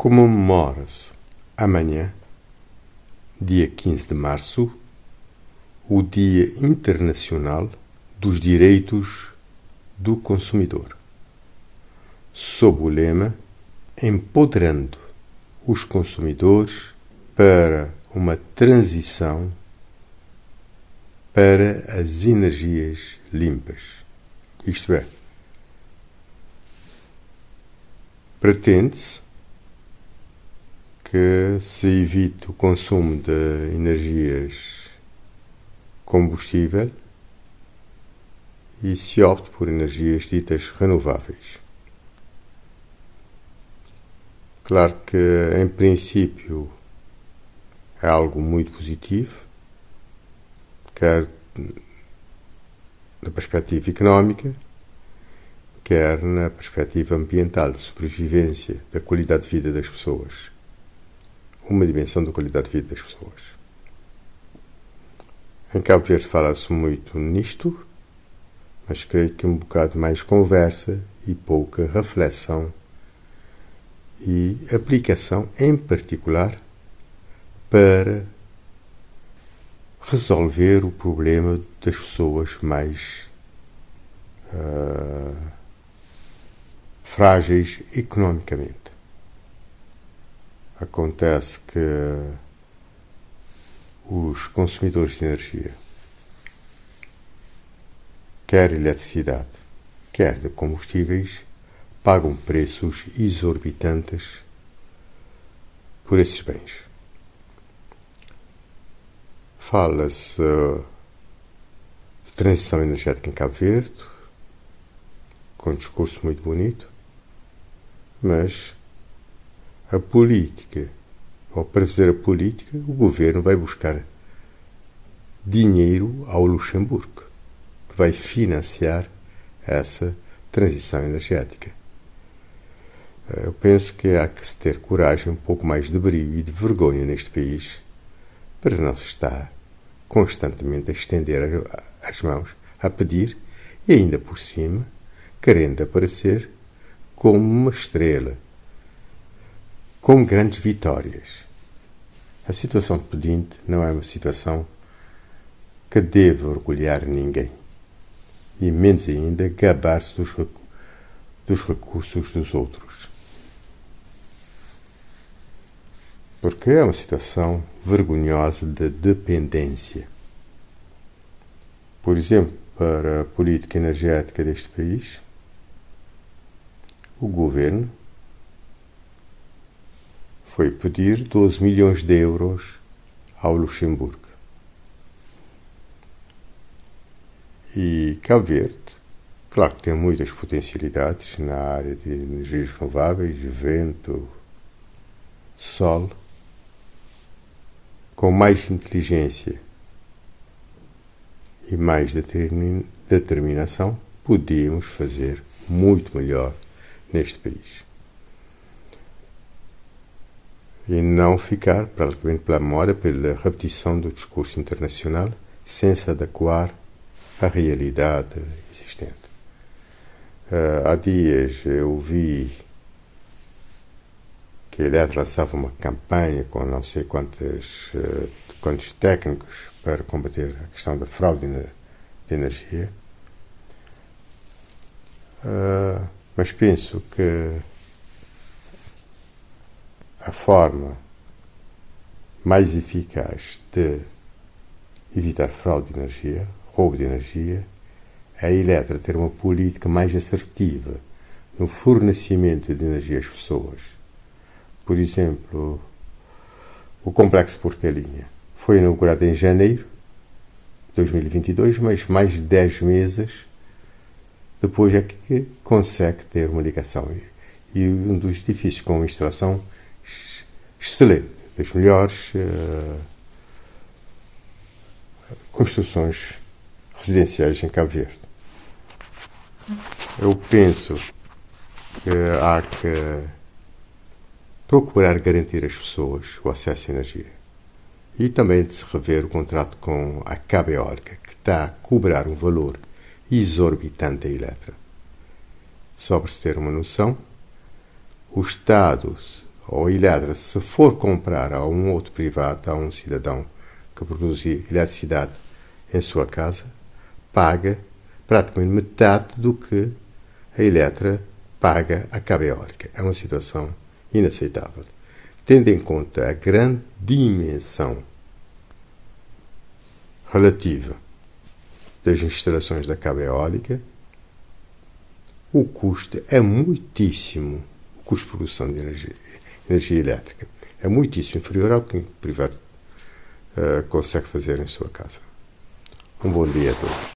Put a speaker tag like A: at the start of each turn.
A: comemora-se amanhã, dia 15 de março, o Dia Internacional dos Direitos do Consumidor, sob o lema Empoderando os consumidores para uma transição para as energias limpas. Isto é, pretende-se que se evite o consumo de energias combustível e se opte por energias ditas renováveis. Claro que, em princípio, é algo muito positivo, quer na perspectiva económica, quer na perspectiva ambiental, de sobrevivência, da qualidade de vida das pessoas uma dimensão da qualidade de vida das pessoas. Em Cabo Verde fala-se muito nisto, mas creio que um bocado mais conversa e pouca reflexão e aplicação, em particular, para resolver o problema das pessoas mais uh, frágeis economicamente acontece que os consumidores de energia, quer eletricidade, quer de combustíveis, pagam preços exorbitantes por esses bens. Fala-se de transição energética em Cabo Verde, com um discurso muito bonito, mas a política, para fazer a política, o governo vai buscar dinheiro ao Luxemburgo, que vai financiar essa transição energética. Eh, eu penso que há que se ter coragem, um pouco mais de brilho e de vergonha neste país, para não se estar constantemente a estender as mãos, a pedir e ainda por cima, querendo aparecer como uma estrela com grandes vitórias. A situação de pedinte não é uma situação que deve orgulhar ninguém, e menos ainda gabar-se dos, dos recursos dos outros. Porque é uma situação vergonhosa de dependência. Por exemplo, para a política energética deste país, o governo foi pedir 12 milhões de euros ao Luxemburgo. E Cabo Verde, claro que tem muitas potencialidades na área de energias renováveis, vento, sol, com mais inteligência e mais determinação, podíamos fazer muito melhor neste país e não ficar, praticamente pela memória, pela repetição do discurso internacional, sem se adequar à realidade existente. Uh, há dias eu vi que ele lançava uma campanha com não sei quantos, uh, quantos técnicos para combater a questão da fraude de energia. Uh, mas penso que a forma mais eficaz de evitar fraude de energia, roubo de energia, é a Eletra ter uma política mais assertiva no fornecimento de energia às pessoas. Por exemplo, o complexo Portelinha foi inaugurado em janeiro de 2022, mas mais de 10 meses depois é que consegue ter uma ligação. E um dos edifícios com instalação excelente, das melhores uh, construções residenciais em Cabo Verde. Eu penso que há que procurar garantir às pessoas o acesso à energia e também de se rever o contrato com a Cabo Eólica, que está a cobrar um valor exorbitante a Eletra. Só para se ter uma noção, o Estado ou a Eledra, se for comprar a um outro privado, a um cidadão que produz eletricidade em sua casa, paga praticamente metade do que a Eletra paga à cabo eólica. É uma situação inaceitável. Tendo em conta a grande dimensão relativa das instalações da cabo eólica, o custo é muitíssimo, o custo de produção de energia, energia elétrica é muitíssimo inferior ao que o privado uh, consegue fazer em sua casa. Um bom dia a todos.